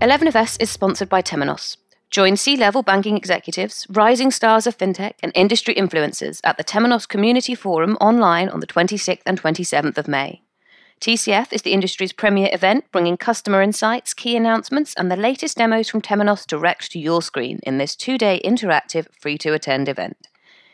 11FS is sponsored by Temenos. Join C level banking executives, rising stars of fintech, and industry influencers at the Temenos Community Forum online on the 26th and 27th of May. TCF is the industry's premier event, bringing customer insights, key announcements, and the latest demos from Temenos direct to your screen in this two day interactive, free to attend event.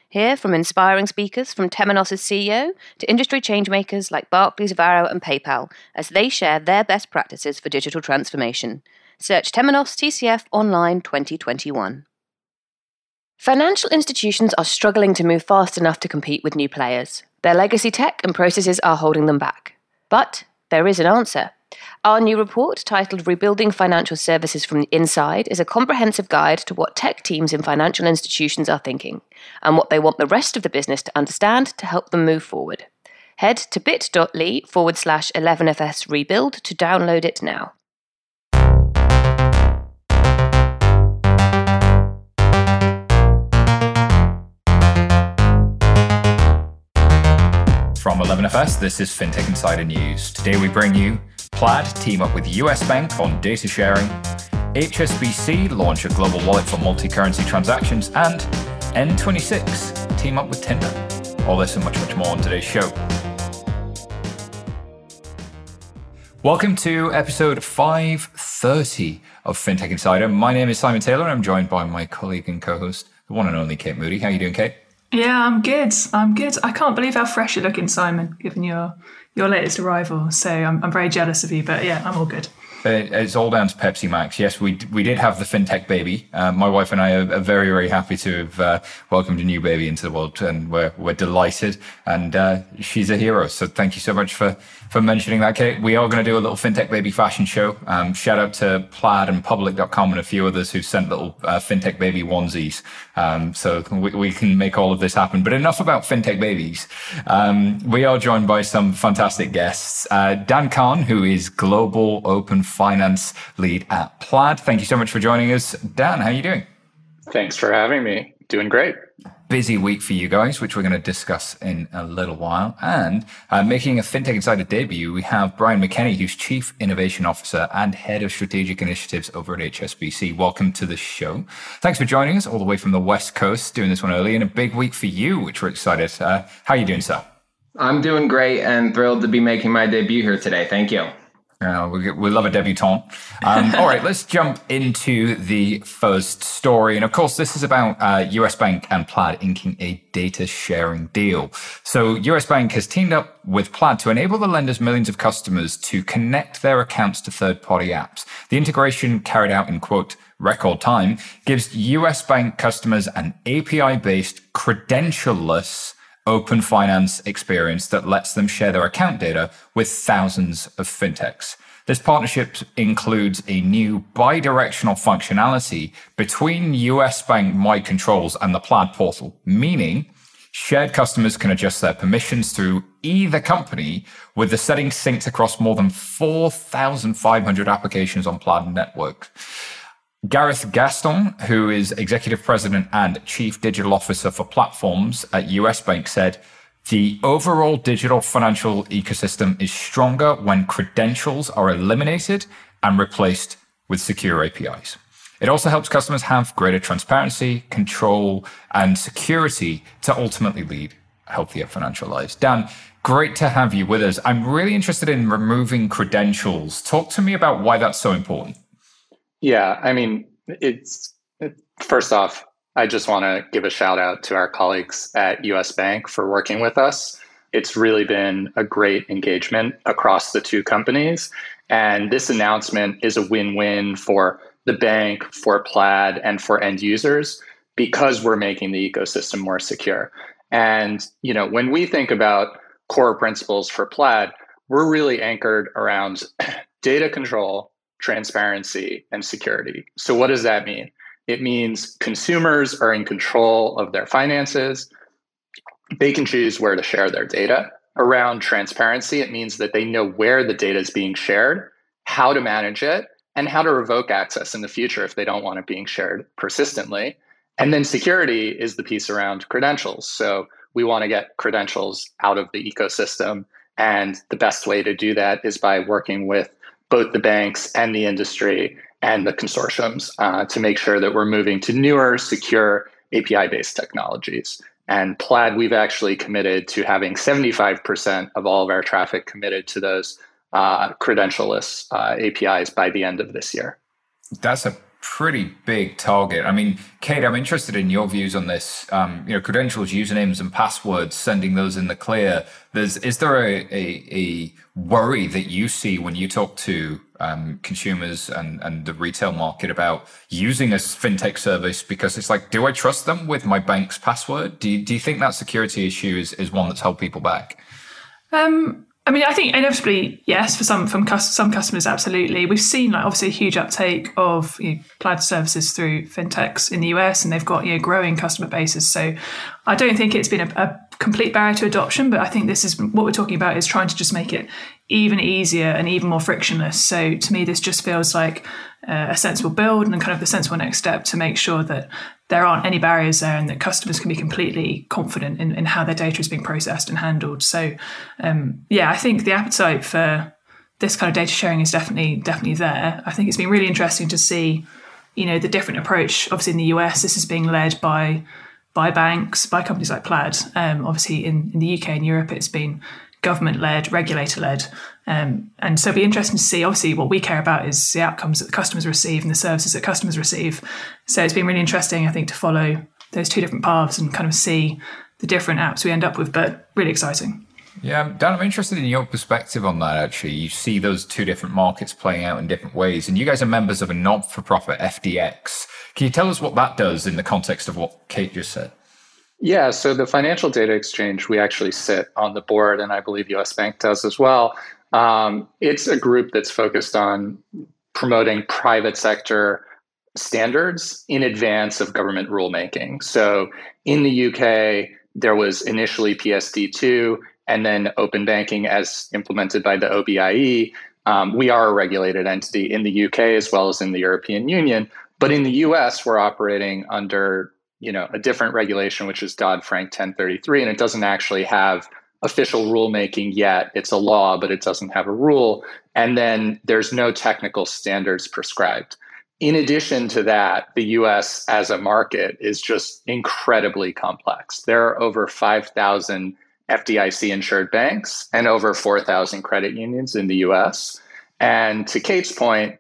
Hear from inspiring speakers from Temenos' CEO to industry changemakers like Barclays, Varo, and PayPal as they share their best practices for digital transformation. Search Temenos TCF Online 2021. Financial institutions are struggling to move fast enough to compete with new players. Their legacy tech and processes are holding them back. But there is an answer. Our new report, titled Rebuilding Financial Services from the Inside, is a comprehensive guide to what tech teams in financial institutions are thinking and what they want the rest of the business to understand to help them move forward. Head to bit.ly forward slash 11FS rebuild to download it now. From 11FS, this is FinTech Insider News. Today we bring you Plaid team up with US Bank on data sharing, HSBC launch a global wallet for multi currency transactions, and N26 team up with Tinder. All this and much, much more on today's show. Welcome to episode 530 of FinTech Insider. My name is Simon Taylor. and I'm joined by my colleague and co host, the one and only Kate Moody. How are you doing, Kate? Yeah, I'm good. I'm good. I can't believe how fresh you're looking, Simon, given your your latest arrival. So I'm, I'm very jealous of you, but yeah, I'm all good. It's all down to Pepsi Max. Yes, we we did have the fintech baby. Uh, my wife and I are, are, very very happy to have uh, welcomed a new baby into the world, and we're we're delighted. And uh, she's a hero. So thank you so much for for mentioning that, Kate. We are going to do a little fintech baby fashion show. Um, shout out to Plaid and Public.com and a few others who sent little uh, fintech baby onesies. Um, so we, we, can make all of this happen. But enough about fintech babies. Um, we are joined by some fantastic guests. Uh, Dan Kahn, who is Global Open Finance Lead at Plaid. Thank you so much for joining us. Dan, how are you doing? Thanks for having me. Doing great busy week for you guys, which we're going to discuss in a little while. And uh, making a FinTech Insider debut, we have Brian McKenney, who's Chief Innovation Officer and Head of Strategic Initiatives over at HSBC. Welcome to the show. Thanks for joining us all the way from the West Coast, doing this one early, and a big week for you, which we're excited. Uh, how are you doing, sir? I'm doing great and thrilled to be making my debut here today. Thank you. Uh, we, we love a debutante. Um, all right, let's jump into the first story. And of course, this is about uh, US Bank and Plaid inking a data sharing deal. So, US Bank has teamed up with Plaid to enable the lender's millions of customers to connect their accounts to third party apps. The integration, carried out in quote, record time, gives US Bank customers an API based, credentialless, open finance experience that lets them share their account data with thousands of fintechs. This partnership includes a new bi-directional functionality between US Bank My Controls and the Plaid portal, meaning shared customers can adjust their permissions through either company with the settings synced across more than 4,500 applications on Plaid network. Gareth Gaston, who is executive president and chief digital officer for platforms at US Bank, said, the overall digital financial ecosystem is stronger when credentials are eliminated and replaced with secure APIs. It also helps customers have greater transparency, control, and security to ultimately lead healthier financial lives. Dan, great to have you with us. I'm really interested in removing credentials. Talk to me about why that's so important. Yeah, I mean, it's it, first off, I just want to give a shout out to our colleagues at US Bank for working with us. It's really been a great engagement across the two companies. And this announcement is a win win for the bank, for Plaid, and for end users because we're making the ecosystem more secure. And you know, when we think about core principles for Plaid, we're really anchored around data control transparency, and security. So, what does that mean? It means consumers are in control of their finances. They can choose where to share their data. Around transparency, it means that they know where the data is being shared, how to manage it, and how to revoke access in the future if they don't want it being shared persistently. And then security is the piece around credentials. So we want to get credentials out of the ecosystem. And the best way to do that is by working with both the banks and the industry and the consortiums uh, to make sure that we're moving to newer, secure API based technologies. And Plaid, we've actually committed to having 75% of all of our traffic committed to those uh, credentialless uh, APIs by the end of this year. That's a pretty big target. I mean, Kate, I'm interested in your views on this. Um, you know, credentials, usernames, and passwords, sending those in the clear. There's, is there a, a, a worry that you see when you talk to um, consumers and, and the retail market about using a fintech service? Because it's like, do I trust them with my bank's password? Do you, do you think that security issue is, is one that's held people back? Um, I mean, I think inevitably, yes, for some from some customers, absolutely. We've seen like obviously a huge uptake of you know, plaid services through fintechs in the US, and they've got you know growing customer bases. So, I don't think it's been a, a complete barrier to adoption, but I think this is what we're talking about is trying to just make it even easier and even more frictionless. So, to me, this just feels like uh, a sensible build and kind of the sensible next step to make sure that there aren't any barriers there and that customers can be completely confident in, in how their data is being processed and handled. So, um, yeah, I think the appetite for this kind of data sharing is definitely definitely there. I think it's been really interesting to see, you know, the different approach. Obviously, in the US, this is being led by by banks, by companies like Plaid. Um, obviously, in, in the UK and Europe, it's been government led, regulator led. Um, and so it'll be interesting to see. Obviously, what we care about is the outcomes that the customers receive and the services that customers receive. So it's been really interesting, I think, to follow those two different paths and kind of see the different apps we end up with, but really exciting. Yeah, Dan, I'm interested in your perspective on that. Actually, you see those two different markets playing out in different ways, and you guys are members of a not-for-profit FDX. Can you tell us what that does in the context of what Kate just said? Yeah, so the Financial Data Exchange, we actually sit on the board, and I believe US Bank does as well. Um, it's a group that's focused on promoting private sector standards in advance of government rulemaking. So in the UK, there was initially PSD2 and then open banking as implemented by the OBIE. Um, we are a regulated entity in the UK as well as in the European Union. But in the US, we're operating under you know a different regulation, which is Dodd Frank 1033, and it doesn't actually have official rulemaking yet. It's a law, but it doesn't have a rule. And then there's no technical standards prescribed. In addition to that, the US as a market is just incredibly complex. There are over 5,000 FDIC insured banks and over 4,000 credit unions in the US. And to Kate's point,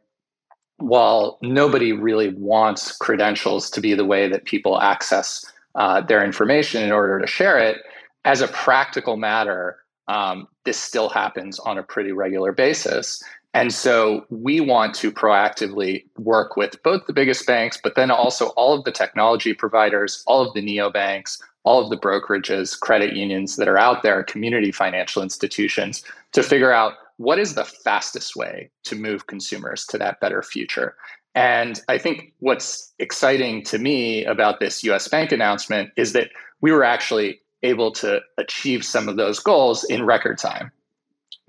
while nobody really wants credentials to be the way that people access uh, their information in order to share it, as a practical matter, um, this still happens on a pretty regular basis. And so we want to proactively work with both the biggest banks, but then also all of the technology providers, all of the neobanks, all of the brokerages, credit unions that are out there, community financial institutions, to figure out what is the fastest way to move consumers to that better future. And I think what's exciting to me about this US Bank announcement is that we were actually able to achieve some of those goals in record time.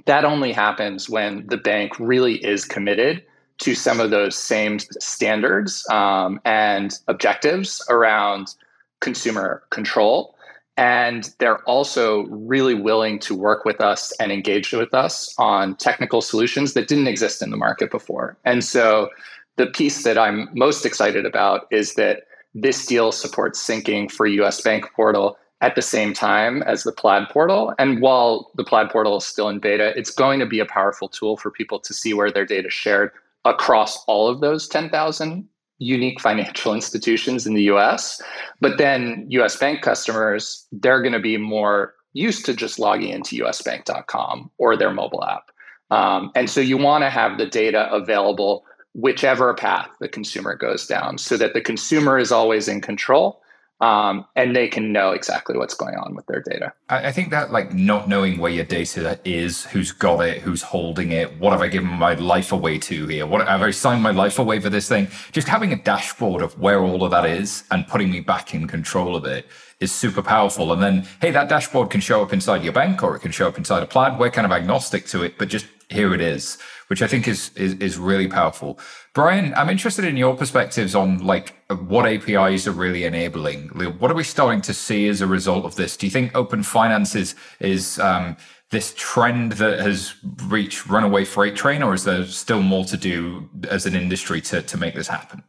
That only happens when the bank really is committed to some of those same standards um, and objectives around consumer control. And they're also really willing to work with us and engage with us on technical solutions that didn't exist in the market before. And so the piece that I'm most excited about is that this deal supports syncing for US Bank Portal at the same time as the Plaid portal. And while the Plaid portal is still in beta, it's going to be a powerful tool for people to see where their data is shared across all of those 10,000 unique financial institutions in the US. But then US Bank customers, they're going to be more used to just logging into usbank.com or their mobile app. Um, and so you want to have the data available whichever path the consumer goes down so that the consumer is always in control um, and they can know exactly what's going on with their data. I, I think that like not knowing where your data is, who's got it, who's holding it, what have I given my life away to here? What have I signed my life away for this thing? Just having a dashboard of where all of that is and putting me back in control of it is super powerful. And then, hey, that dashboard can show up inside your bank or it can show up inside a plan. We're kind of agnostic to it, but just here it is, which I think is, is, is really powerful. Brian, I'm interested in your perspectives on like what APIs are really enabling. What are we starting to see as a result of this? Do you think open finance is, is um, this trend that has reached runaway freight train, or is there still more to do as an industry to, to make this happen?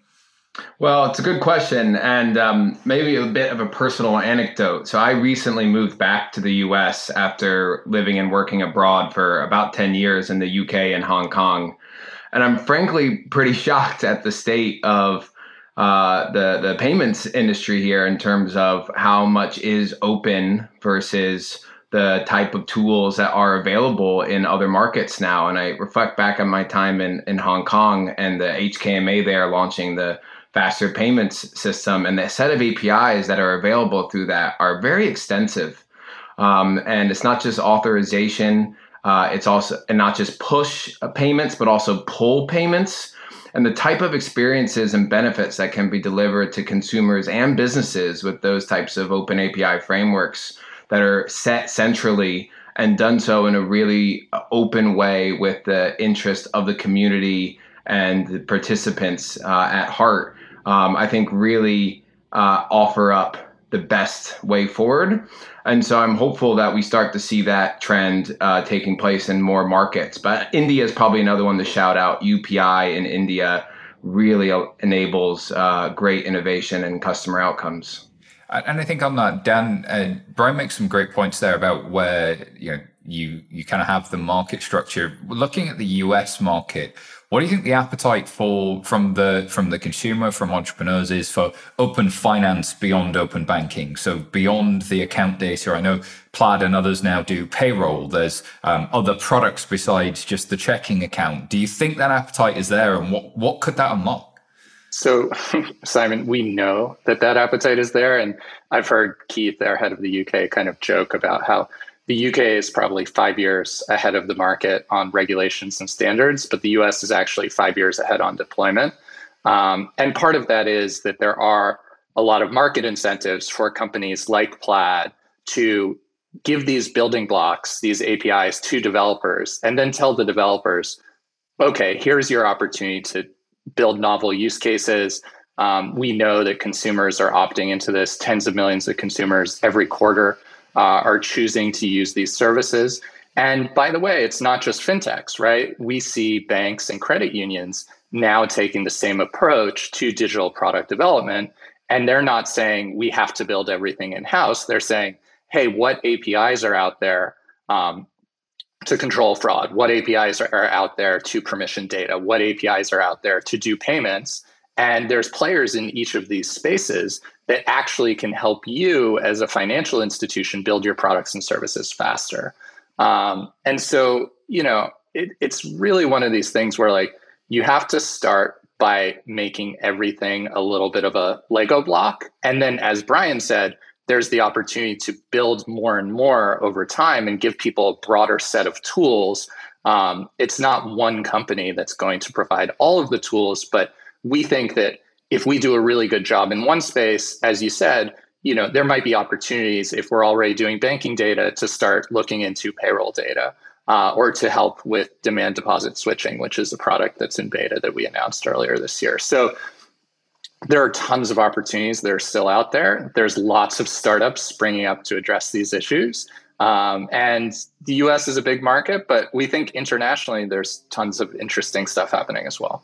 Well, it's a good question, and um, maybe a bit of a personal anecdote. So, I recently moved back to the US after living and working abroad for about 10 years in the UK and Hong Kong. And I'm frankly pretty shocked at the state of uh, the, the payments industry here in terms of how much is open versus the type of tools that are available in other markets now. And I reflect back on my time in, in Hong Kong and the HKMA there launching the faster payments system and the set of APIs that are available through that are very extensive. Um, and it's not just authorization, uh, it's also and not just push payments, but also pull payments. And the type of experiences and benefits that can be delivered to consumers and businesses with those types of open API frameworks that are set centrally and done so in a really open way with the interest of the community and the participants uh, at heart um, I think really uh, offer up the best way forward. And so I'm hopeful that we start to see that trend uh, taking place in more markets. But India is probably another one to shout out. UPI in India really enables uh, great innovation and customer outcomes. And I think on that, Dan, uh, Brian makes some great points there about where you know you you kind of have the market structure. Looking at the US market, what do you think the appetite for from the from the consumer, from entrepreneurs is for open finance beyond open banking? So beyond the account data, I know Plaid and others now do payroll. There's um, other products besides just the checking account. Do you think that appetite is there, and what what could that unlock? So, Simon, we know that that appetite is there, and I've heard Keith, our head of the UK, kind of joke about how the UK is probably five years ahead of the market on regulations and standards, but the US is actually five years ahead on deployment. Um, and part of that is that there are a lot of market incentives for companies like Plaid to give these building blocks, these APIs to developers, and then tell the developers, okay, here's your opportunity to build novel use cases. Um, we know that consumers are opting into this, tens of millions of consumers every quarter uh, are choosing to use these services. And by the way, it's not just fintechs, right? We see banks and credit unions now taking the same approach to digital product development. And they're not saying we have to build everything in house. They're saying, hey, what APIs are out there um, to control fraud? What APIs are, are out there to permission data? What APIs are out there to do payments? And there's players in each of these spaces that actually can help you as a financial institution build your products and services faster. Um, and so, you know, it, it's really one of these things where like you have to start by making everything a little bit of a Lego block. And then, as Brian said, there's the opportunity to build more and more over time and give people a broader set of tools. Um, it's not one company that's going to provide all of the tools, but we think that if we do a really good job in one space, as you said, you know, there might be opportunities if we're already doing banking data to start looking into payroll data uh, or to help with demand deposit switching, which is a product that's in beta that we announced earlier this year. So there are tons of opportunities that are still out there. There's lots of startups springing up to address these issues. Um, and the US is a big market, but we think internationally there's tons of interesting stuff happening as well.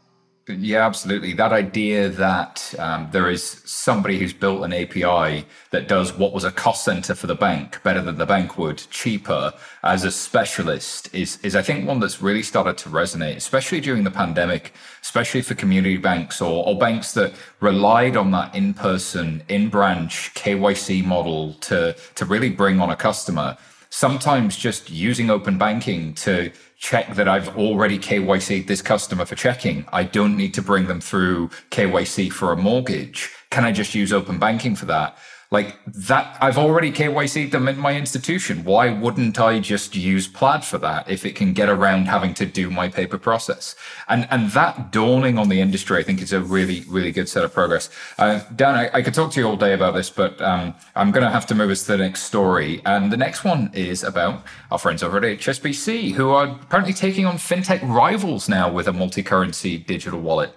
Yeah, absolutely. That idea that um, there is somebody who's built an API that does what was a cost center for the bank better than the bank would, cheaper as a specialist is, is I think one that's really started to resonate, especially during the pandemic, especially for community banks or, or banks that relied on that in-person, in-branch KYC model to, to really bring on a customer. Sometimes just using open banking to check that I've already KYC'd this customer for checking. I don't need to bring them through KYC for a mortgage. Can I just use open banking for that? Like that, I've already KYC'd them in my institution. Why wouldn't I just use Plaid for that if it can get around having to do my paper process? And and that dawning on the industry, I think, is a really really good set of progress. Uh, Dan, I, I, could talk to you all day about this, but um, I'm going to have to move us to the next story. And the next one is about our friends over at HSBC, who are apparently taking on fintech rivals now with a multi-currency digital wallet.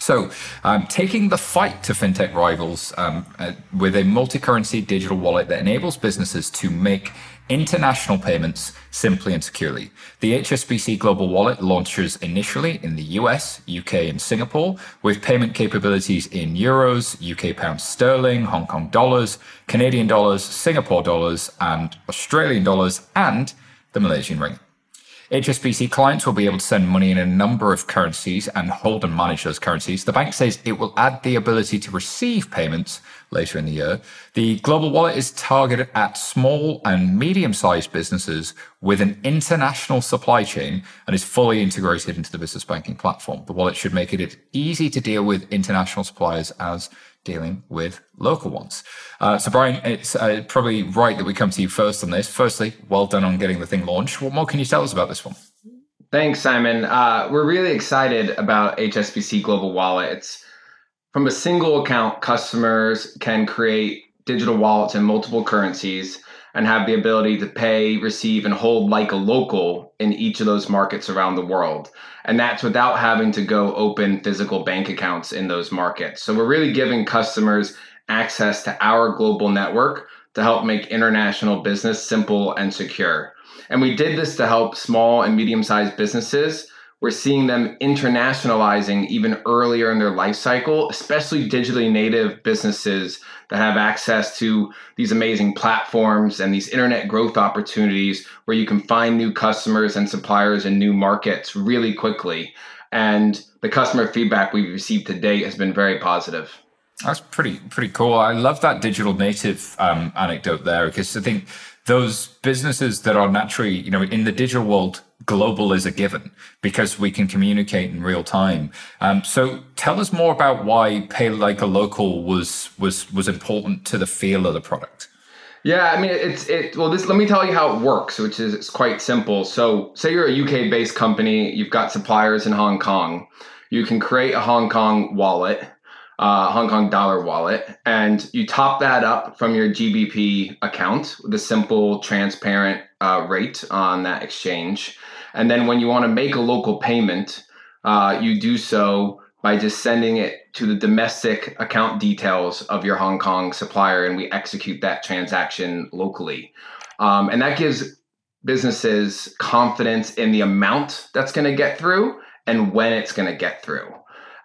So, um, taking the fight to fintech rivals um, uh, with a multi currency digital wallet that enables businesses to make international payments simply and securely. The HSBC Global Wallet launches initially in the US, UK, and Singapore with payment capabilities in euros, UK pounds sterling, Hong Kong dollars, Canadian dollars, Singapore dollars, and Australian dollars, and the Malaysian ringgit. HSBC clients will be able to send money in a number of currencies and hold and manage those currencies. The bank says it will add the ability to receive payments later in the year. The global wallet is targeted at small and medium sized businesses with an international supply chain and is fully integrated into the business banking platform. The wallet should make it easy to deal with international suppliers as dealing with local ones. Uh, so, Brian, it's uh, probably right that we come to you first on this. Firstly, well done on getting the thing launched. What more can you tell us about this one? Thanks, Simon. Uh, we're really excited about HSBC Global Wallet. From a single account, customers can create digital wallets in multiple currencies and have the ability to pay, receive, and hold like a local in each of those markets around the world. And that's without having to go open physical bank accounts in those markets. So we're really giving customers access to our global network to help make international business simple and secure. And we did this to help small and medium sized businesses we're seeing them internationalizing even earlier in their life cycle, especially digitally native businesses that have access to these amazing platforms and these internet growth opportunities where you can find new customers and suppliers in new markets really quickly. And the customer feedback we've received to date has been very positive. That's pretty pretty cool. I love that digital native um, anecdote there because I think those businesses that are naturally, you know, in the digital world, global is a given because we can communicate in real time. Um, so tell us more about why pay like a local was was was important to the feel of the product. Yeah, I mean it's it well this let me tell you how it works, which is it's quite simple. So say you're a UK based company, you've got suppliers in Hong Kong. You can create a Hong Kong wallet uh, Hong Kong dollar wallet, and you top that up from your GBP account with a simple, transparent uh, rate on that exchange. And then when you want to make a local payment, uh, you do so by just sending it to the domestic account details of your Hong Kong supplier, and we execute that transaction locally. Um, and that gives businesses confidence in the amount that's going to get through and when it's going to get through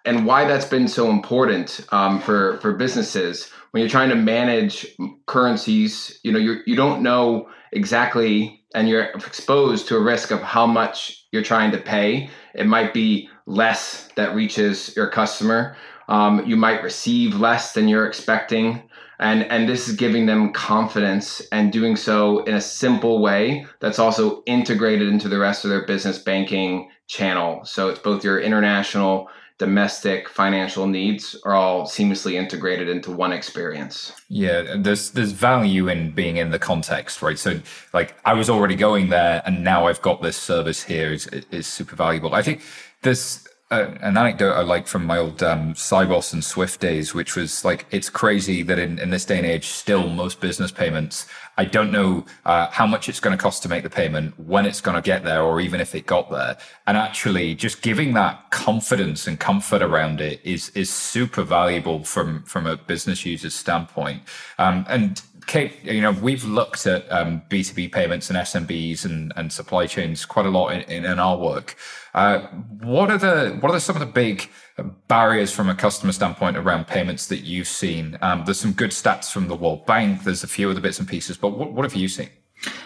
and why that's been so important um, for for businesses when you're trying to manage currencies. You know, you you don't know exactly, and you're exposed to a risk of how much you're trying to pay. It might be less that reaches your customer. Um, you might receive less than you're expecting. And, and this is giving them confidence and doing so in a simple way that's also integrated into the rest of their business banking channel. So it's both your international domestic financial needs are all seamlessly integrated into one experience. Yeah, there's there's value in being in the context, right? So like I was already going there and now I've got this service here is is super valuable. I think this uh, an anecdote I like from my old um, Sibos and Swift days, which was like, it's crazy that in, in this day and age, still most business payments, I don't know uh, how much it's going to cost to make the payment, when it's going to get there, or even if it got there. And actually, just giving that confidence and comfort around it is is super valuable from from a business user's standpoint. Um, and Kate, you know, we've looked at um, B2B payments and SMBs and, and supply chains quite a lot in, in, in our work. Uh, what are the what are some of the big barriers from a customer standpoint around payments that you've seen? Um, there's some good stats from the World Bank. There's a few other bits and pieces, but what, what have you seen?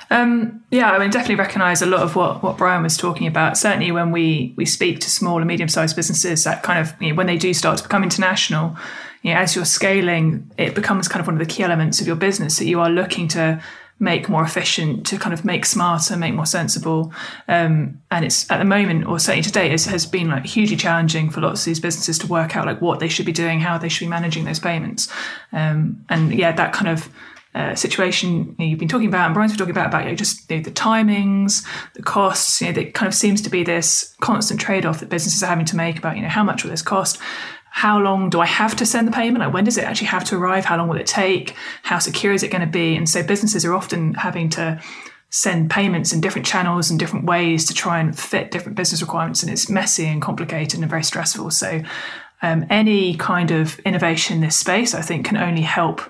Um, yeah, I mean, definitely recognise a lot of what, what Brian was talking about. Certainly, when we we speak to small and medium sized businesses, that kind of you know, when they do start to become international, you know, as you're scaling, it becomes kind of one of the key elements of your business that you are looking to make more efficient, to kind of make smarter, make more sensible. Um, and it's at the moment, or certainly today, has been like hugely challenging for lots of these businesses to work out like what they should be doing, how they should be managing those payments. Um, and yeah, that kind of uh, situation you have been talking about and Brian's been talking about about you know, just you know, the timings, the costs. You know, that kind of seems to be this constant trade-off that businesses are having to make about you know how much will this cost, how long do I have to send the payment? Like when does it actually have to arrive? How long will it take? How secure is it going to be? And so businesses are often having to send payments in different channels and different ways to try and fit different business requirements. And it's messy and complicated and very stressful. So um, any kind of innovation in this space, I think, can only help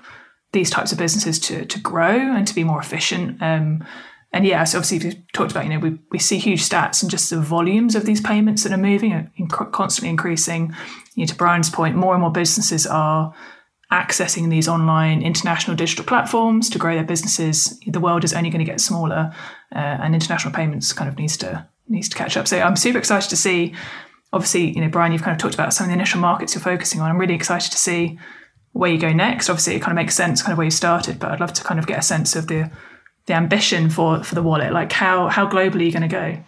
these types of businesses to to grow and to be more efficient. Um, and yeah, so obviously we talked about, you know, we, we see huge stats and just the volumes of these payments that are moving are constantly increasing. You know, to Brian's point, more and more businesses are accessing these online international digital platforms to grow their businesses. The world is only going to get smaller, uh, and international payments kind of needs to needs to catch up. So I'm super excited to see. Obviously, you know, Brian, you've kind of talked about some of the initial markets you're focusing on. I'm really excited to see where you go next. Obviously, it kind of makes sense, kind of where you started, but I'd love to kind of get a sense of the the ambition for for the wallet. Like how how globally are you going to go?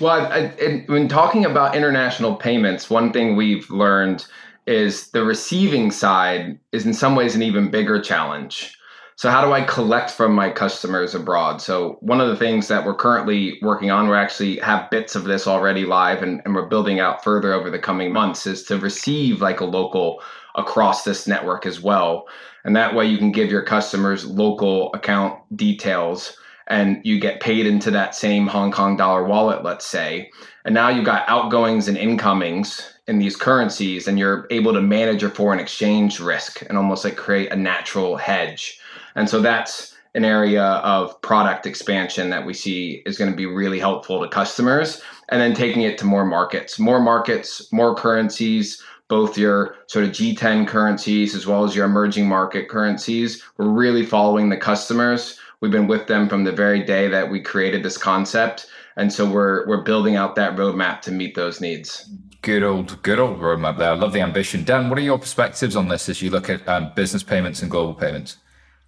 Well, I, I, when talking about international payments, one thing we've learned is the receiving side is in some ways an even bigger challenge. So, how do I collect from my customers abroad? So, one of the things that we're currently working on, we actually have bits of this already live and, and we're building out further over the coming months, is to receive like a local across this network as well. And that way you can give your customers local account details and you get paid into that same Hong Kong dollar wallet, let's say. And now you've got outgoings and incomings in these currencies, and you're able to manage your foreign exchange risk and almost like create a natural hedge. And so that's an area of product expansion that we see is going to be really helpful to customers. And then taking it to more markets, more markets, more currencies, both your sort of G10 currencies as well as your emerging market currencies. We're really following the customers. We've been with them from the very day that we created this concept. And so we're we're building out that roadmap to meet those needs. Good old, good old roadmap there. I love the ambition. Dan, what are your perspectives on this as you look at um, business payments and global payments?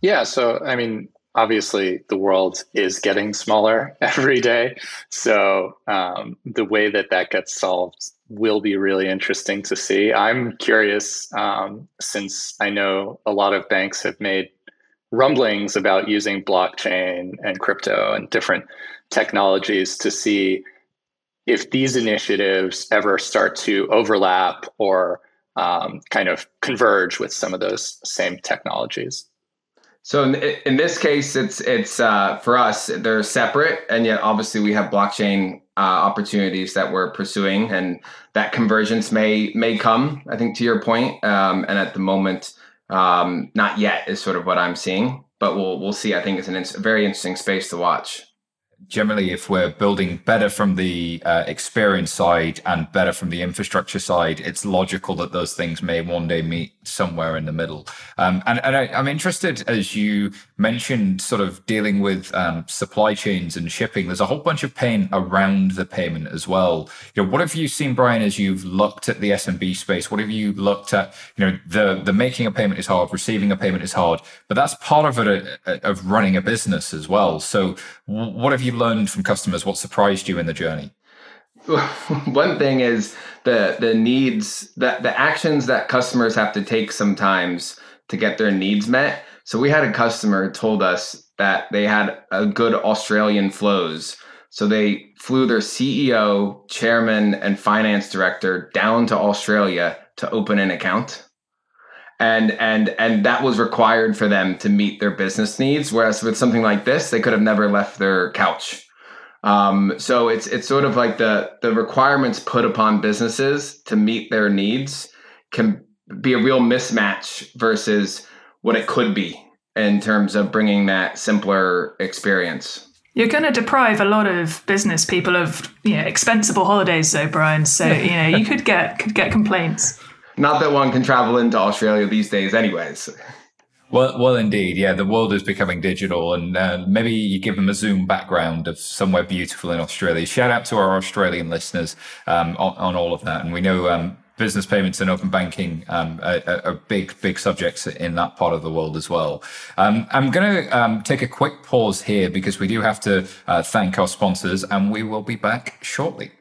Yeah, so I mean, obviously the world is getting smaller every day. So um, the way that that gets solved will be really interesting to see. I'm curious um, since I know a lot of banks have made rumblings about using blockchain and crypto and different technologies to see if these initiatives ever start to overlap or um, kind of converge with some of those same technologies. So in, in this case, it's it's uh, for us they're separate, and yet obviously we have blockchain uh, opportunities that we're pursuing, and that convergence may may come. I think to your point, um, and at the moment, um, not yet is sort of what I'm seeing, but we'll we'll see. I think it's an a very interesting space to watch generally, if we're building better from the uh, experience side and better from the infrastructure side, it's logical that those things may one day meet somewhere in the middle. Um, and, and I, am interested, as you mentioned, sort of dealing with um, supply chains and shipping. There's a whole bunch of pain around the payment as well. You know, what have you seen, Brian, as you've looked at the SMB space? What have you looked at? You know, the the making a payment is hard, receiving a payment is hard, but that's part of it uh, of running a business as well. So, what have you learned from customers? What surprised you in the journey? One thing is the the needs that the actions that customers have to take sometimes to get their needs met. So we had a customer told us that they had a good Australian flows. So they flew their CEO, chairman, and finance director down to Australia to open an account and and and that was required for them to meet their business needs whereas with something like this they could have never left their couch um, so it's it's sort of like the the requirements put upon businesses to meet their needs can be a real mismatch versus what it could be in terms of bringing that simpler experience. You're going to deprive a lot of business people of you know expensible holidays though brian. So you know you could get could get complaints. Not that one can travel into Australia these days, anyways. Well, well, indeed, yeah. The world is becoming digital, and uh, maybe you give them a Zoom background of somewhere beautiful in Australia. Shout out to our Australian listeners um, on, on, all of that, and we know um, business payments and open banking um, are, are, big, big subjects in that part of the world as well. Um, I'm going to um, take a quick pause here because we do have to uh, thank our sponsors, and we will be back shortly.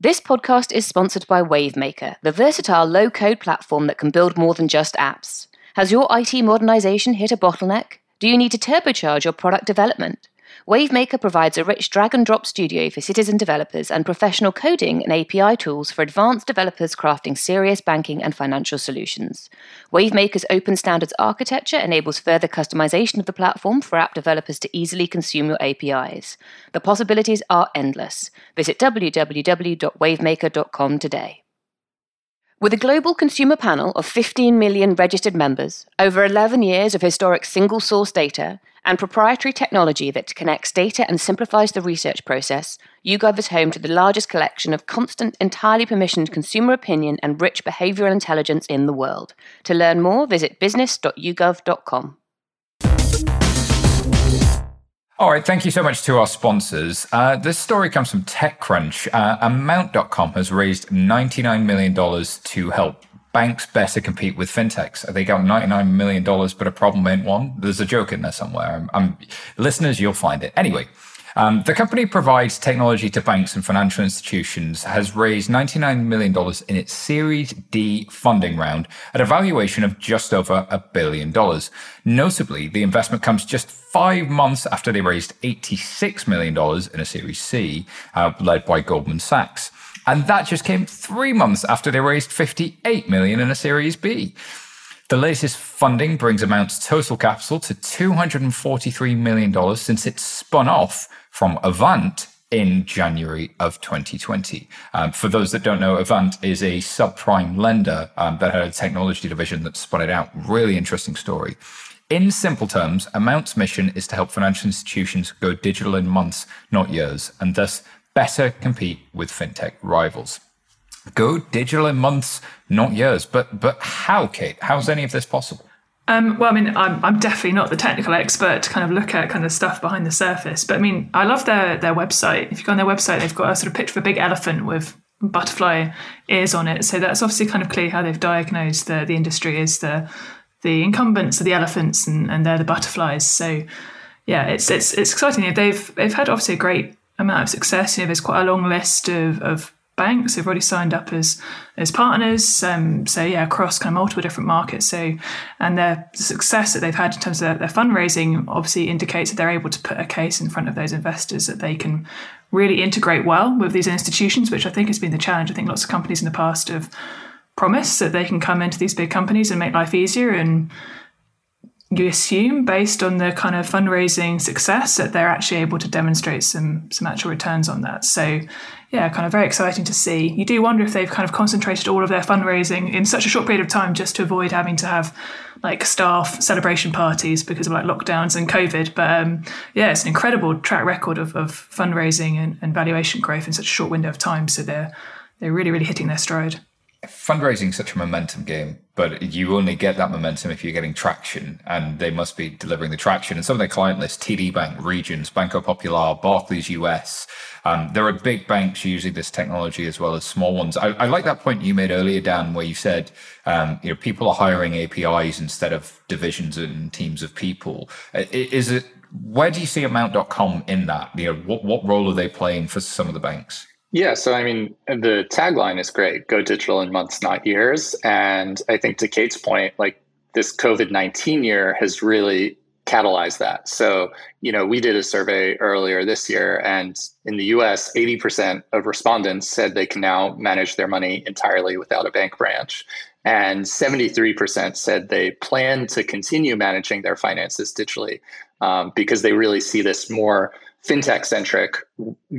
This podcast is sponsored by Wavemaker, the versatile low code platform that can build more than just apps. Has your IT modernization hit a bottleneck? Do you need to turbocharge your product development? Wavemaker provides a rich drag and drop studio for citizen developers and professional coding and API tools for advanced developers crafting serious banking and financial solutions. Wavemaker's open standards architecture enables further customization of the platform for app developers to easily consume your APIs. The possibilities are endless. Visit www.wavemaker.com today. With a global consumer panel of 15 million registered members, over 11 years of historic single source data, and proprietary technology that connects data and simplifies the research process, YouGov is home to the largest collection of constant, entirely permissioned consumer opinion and rich behavioral intelligence in the world. To learn more, visit business.yougov.com. All right, thank you so much to our sponsors. Uh, this story comes from TechCrunch. Uh, Amount.com has raised $99 million to help banks better compete with fintechs. They got $99 million, but a problem ain't one. There's a joke in there somewhere. I'm, I'm, listeners, you'll find it. Anyway, um, the company provides technology to banks and financial institutions, has raised $99 million in its Series D funding round at a valuation of just over a billion dollars. Notably, the investment comes just five months after they raised $86 million in a Series C, uh, led by Goldman Sachs. And that just came three months after they raised 58 million in a Series B. The latest funding brings Amount's total capital to $243 million since it spun off from Avant in January of 2020. Um, for those that don't know, Avant is a subprime lender um, that had a technology division that spun it out. Really interesting story. In simple terms, Amount's mission is to help financial institutions go digital in months, not years, and thus better compete with fintech rivals. Go digital in months, not years. But but how, Kate? How's any of this possible? Um, well, I mean, I'm, I'm definitely not the technical expert to kind of look at kind of stuff behind the surface, but I mean, I love their their website. If you go on their website, they've got a sort of picture of a big elephant with butterfly ears on it. So that's obviously kind of clear how they've diagnosed the the industry is the the incumbents are the elephants and, and they're the butterflies. So yeah, it's it's it's exciting. They've they've had obviously a great amount of success. You know, there's quite a long list of, of banks who've already signed up as as partners. Um, so yeah, across kind of multiple different markets. So and their success that they've had in terms of their, their, fundraising obviously indicates that they're able to put a case in front of those investors that they can really integrate well with these institutions, which I think has been the challenge. I think lots of companies in the past have promised that they can come into these big companies and make life easier and you assume based on the kind of fundraising success that they're actually able to demonstrate some some actual returns on that. So yeah, kind of very exciting to see. You do wonder if they've kind of concentrated all of their fundraising in such a short period of time just to avoid having to have like staff celebration parties because of like lockdowns and COVID. But um, yeah, it's an incredible track record of, of fundraising and, and valuation growth in such a short window of time. So they're they're really really hitting their stride fundraising is such a momentum game, but you only get that momentum if you're getting traction, and they must be delivering the traction. And some of their client lists, TD Bank, Regions, Banco Popular, Barclays US, um, there are big banks using this technology as well as small ones. I, I like that point you made earlier, Dan, where you said um, you know people are hiring APIs instead of divisions and teams of people. Is it where do you see Amount.com in that? You know, what what role are they playing for some of the banks? Yeah, so I mean, the tagline is great go digital in months, not years. And I think to Kate's point, like this COVID 19 year has really catalyzed that. So, you know, we did a survey earlier this year, and in the US, 80% of respondents said they can now manage their money entirely without a bank branch. And 73% said they plan to continue managing their finances digitally um, because they really see this more fintech centric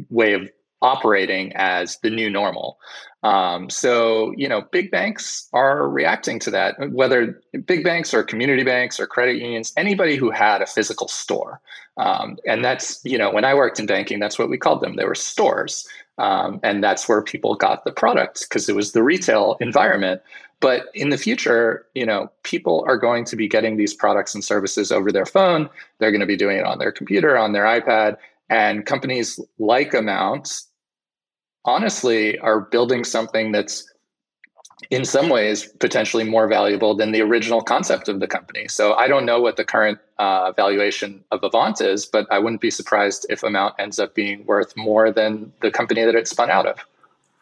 way of operating as the new normal. Um, so, you know, big banks are reacting to that, whether big banks or community banks or credit unions, anybody who had a physical store. Um, and that's, you know, when I worked in banking, that's what we called them. They were stores. Um, and that's where people got the products because it was the retail environment. But in the future, you know, people are going to be getting these products and services over their phone. They're going to be doing it on their computer, on their iPad. And companies like Amount honestly are building something that's in some ways potentially more valuable than the original concept of the company. So I don't know what the current uh, valuation of Avant is, but I wouldn't be surprised if Amount ends up being worth more than the company that it spun out of.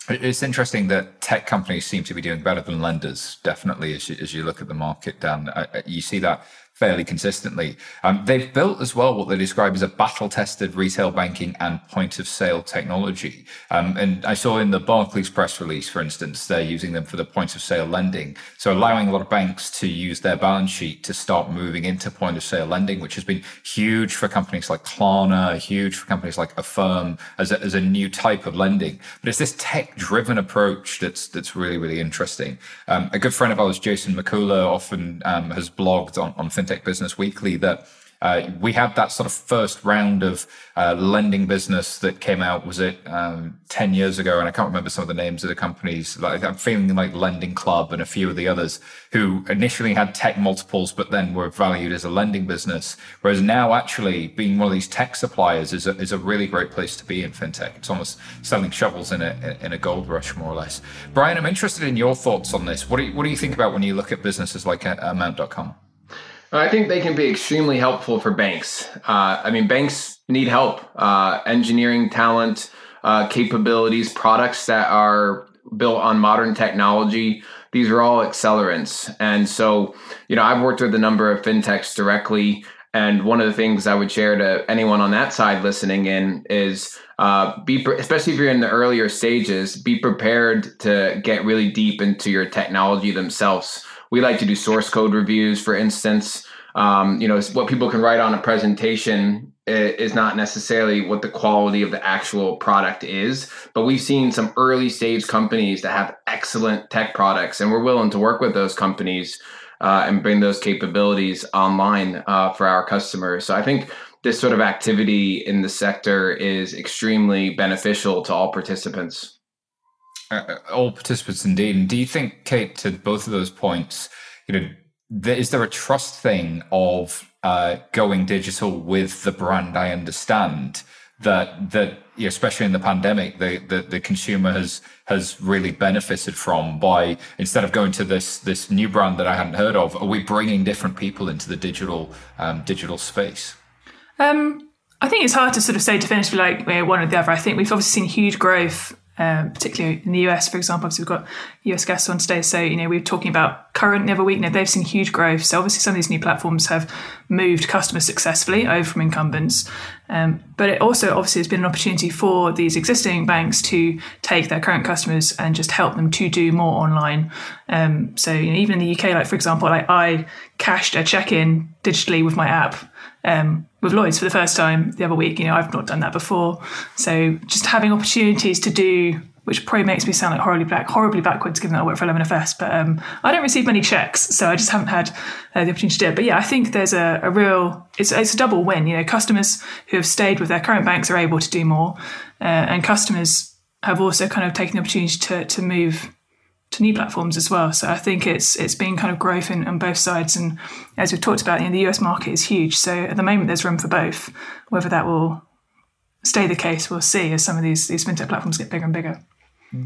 It's interesting that tech companies seem to be doing better than lenders. Definitely, as you, as you look at the market, Dan, you see that fairly consistently. Um, they've built as well what they describe as a battle tested retail banking and point of sale technology. Um, and I saw in the Barclays press release, for instance, they're using them for the point of sale lending. So allowing a lot of banks to use their balance sheet to start moving into point of sale lending, which has been huge for companies like Klarna, huge for companies like Affirm as a, as a new type of lending. But it's this tech driven approach that's, that's really, really interesting. Um, a good friend of ours, Jason Mikula, often um, has blogged on, on FinTech Business Weekly that uh, we had that sort of first round of uh, lending business that came out. Was it um, ten years ago? And I can't remember some of the names of the companies. Like I'm feeling like Lending Club and a few of the others who initially had tech multiples, but then were valued as a lending business. Whereas now, actually, being one of these tech suppliers is a, is a really great place to be in fintech. It's almost selling shovels in a in a gold rush, more or less. Brian, I'm interested in your thoughts on this. What do you, what do you think about when you look at businesses like Amount.com? I think they can be extremely helpful for banks. Uh, I mean, banks need help, uh, engineering talent, uh, capabilities, products that are built on modern technology. These are all accelerants. And so, you know, I've worked with a number of fintechs directly. And one of the things I would share to anyone on that side listening in is uh, be, especially if you're in the earlier stages, be prepared to get really deep into your technology themselves we like to do source code reviews, for instance. Um, you know, what people can write on a presentation is not necessarily what the quality of the actual product is. But we've seen some early stage companies that have excellent tech products, and we're willing to work with those companies uh, and bring those capabilities online uh, for our customers. So I think this sort of activity in the sector is extremely beneficial to all participants. Uh, all participants indeed. And do you think, Kate, to both of those points, you know, is there a trust thing of uh, going digital with the brand? I understand that that you know, especially in the pandemic, the, the, the consumer has has really benefited from by instead of going to this this new brand that I hadn't heard of, are we bringing different people into the digital um, digital space? Um, I think it's hard to sort of say definitively like one or the other. I think we've obviously seen huge growth um, particularly in the US, for example. Obviously, we've got US guests on today. So, you know, we're talking about current the other week. You know, they've seen huge growth. So, obviously, some of these new platforms have moved customers successfully over from incumbents. Um, but it also obviously has been an opportunity for these existing banks to take their current customers and just help them to do more online. Um, so, you know, even in the UK, like for example, like I cashed a check in digitally with my app um, with Lloyds for the first time the other week. You know, I've not done that before. So just having opportunities to do, which probably makes me sound like horribly back, horribly backwards, given that I work for 11FS. But um, I don't receive many checks, so I just haven't had uh, the opportunity to do it. But yeah, I think there's a, a real, it's, it's a double win. You know, customers who have stayed with their current banks are able to do more, uh, and customers have also kind of taken the opportunity to to move to new platforms as well. So I think it's it's been kind of growth in, on both sides. And as we've talked about, you know, the US market is huge. So at the moment, there's room for both. Whether that will stay the case, we'll see as some of these these fintech platforms get bigger and bigger.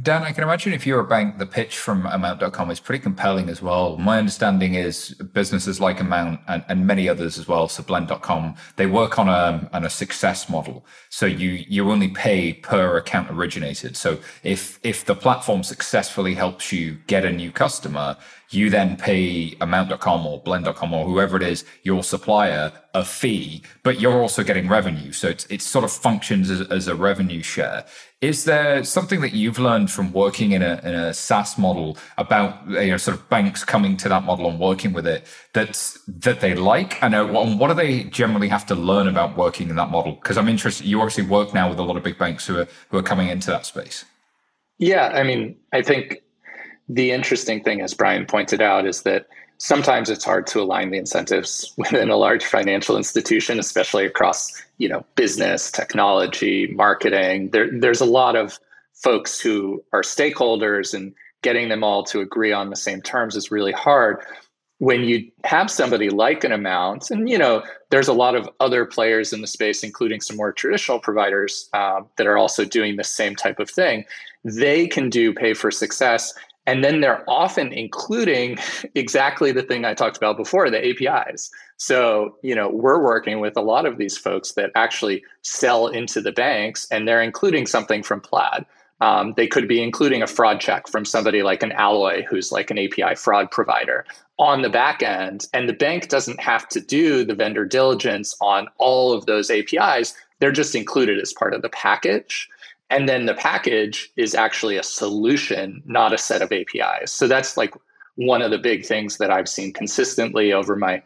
Dan, I can imagine if you're a bank, the pitch from Amount.com is pretty compelling as well. My understanding is businesses like Amount and, and many others as well, so Blend.com, they work on a, on a success model. So you, you only pay per account originated. So if, if the platform successfully helps you get a new customer, you then pay amount.com or blend.com or whoever it is, your supplier, a fee, but you're also getting revenue. So it's, it sort of functions as, as a revenue share. Is there something that you've learned from working in a, in a SaaS model about you know sort of banks coming to that model and working with it that's that they like? And uh, what do they generally have to learn about working in that model? Because I'm interested. You obviously work now with a lot of big banks who are who are coming into that space. Yeah, I mean, I think the interesting thing, as Brian pointed out, is that sometimes it's hard to align the incentives within a large financial institution, especially across you know business, technology, marketing. There, there's a lot of folks who are stakeholders, and getting them all to agree on the same terms is really hard. When you have somebody like an amount, and you know, there's a lot of other players in the space, including some more traditional providers uh, that are also doing the same type of thing. They can do pay for success and then they're often including exactly the thing I talked about before, the APIs. So, you know, we're working with a lot of these folks that actually sell into the banks and they're including something from Plaid. Um, they could be including a fraud check from somebody like an Alloy, who's like an API fraud provider on the back end. And the bank doesn't have to do the vendor diligence on all of those APIs. They're just included as part of the package. And then the package is actually a solution, not a set of APIs. So that's like one of the big things that I've seen consistently over my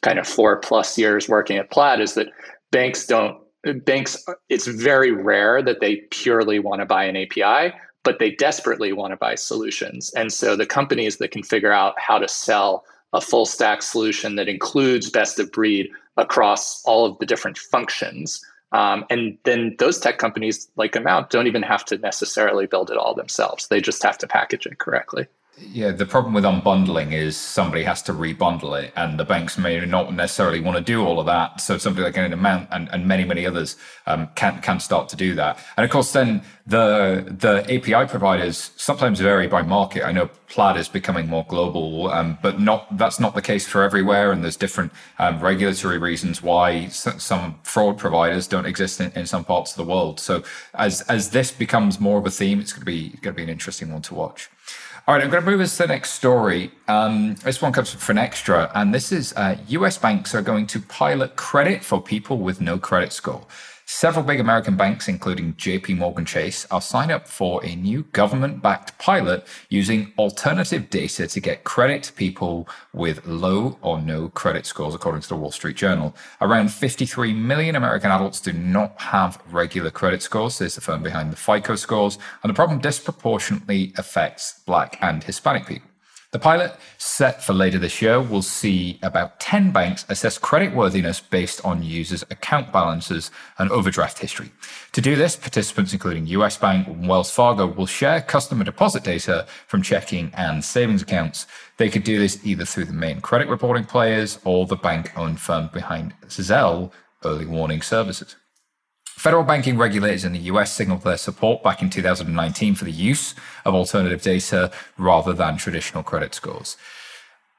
kind of four plus years working at Plaid is that banks don't banks it's very rare that they purely want to buy an API, but they desperately want to buy solutions. And so the companies that can figure out how to sell a full stack solution that includes best of breed across all of the different functions. Um, and then those tech companies like Amount don't even have to necessarily build it all themselves. They just have to package it correctly. Yeah, the problem with unbundling is somebody has to rebundle it, and the banks may not necessarily want to do all of that. So something like an amount and, and many many others um, can can start to do that. And of course, then the the API providers sometimes vary by market. I know Plaid is becoming more global, um, but not that's not the case for everywhere. And there's different um, regulatory reasons why some fraud providers don't exist in, in some parts of the world. So as as this becomes more of a theme, it's going to be going to be an interesting one to watch. All right, I'm going to move us to the next story. Um, this one comes from Finextra, and this is uh, US banks are going to pilot credit for people with no credit score. Several big American banks, including JP Morgan Chase, are signed up for a new government backed pilot using alternative data to get credit to people with low or no credit scores, according to the Wall Street Journal. Around 53 million American adults do not have regular credit scores, says the firm behind the FICO scores, and the problem disproportionately affects Black and Hispanic people. The pilot, set for later this year, will see about 10 banks assess creditworthiness based on users' account balances and overdraft history. To do this, participants including US Bank and Wells Fargo will share customer deposit data from checking and savings accounts. They could do this either through the main credit reporting players or the bank owned firm behind Zelle early warning services. Federal banking regulators in the US signaled their support back in 2019 for the use of alternative data rather than traditional credit scores.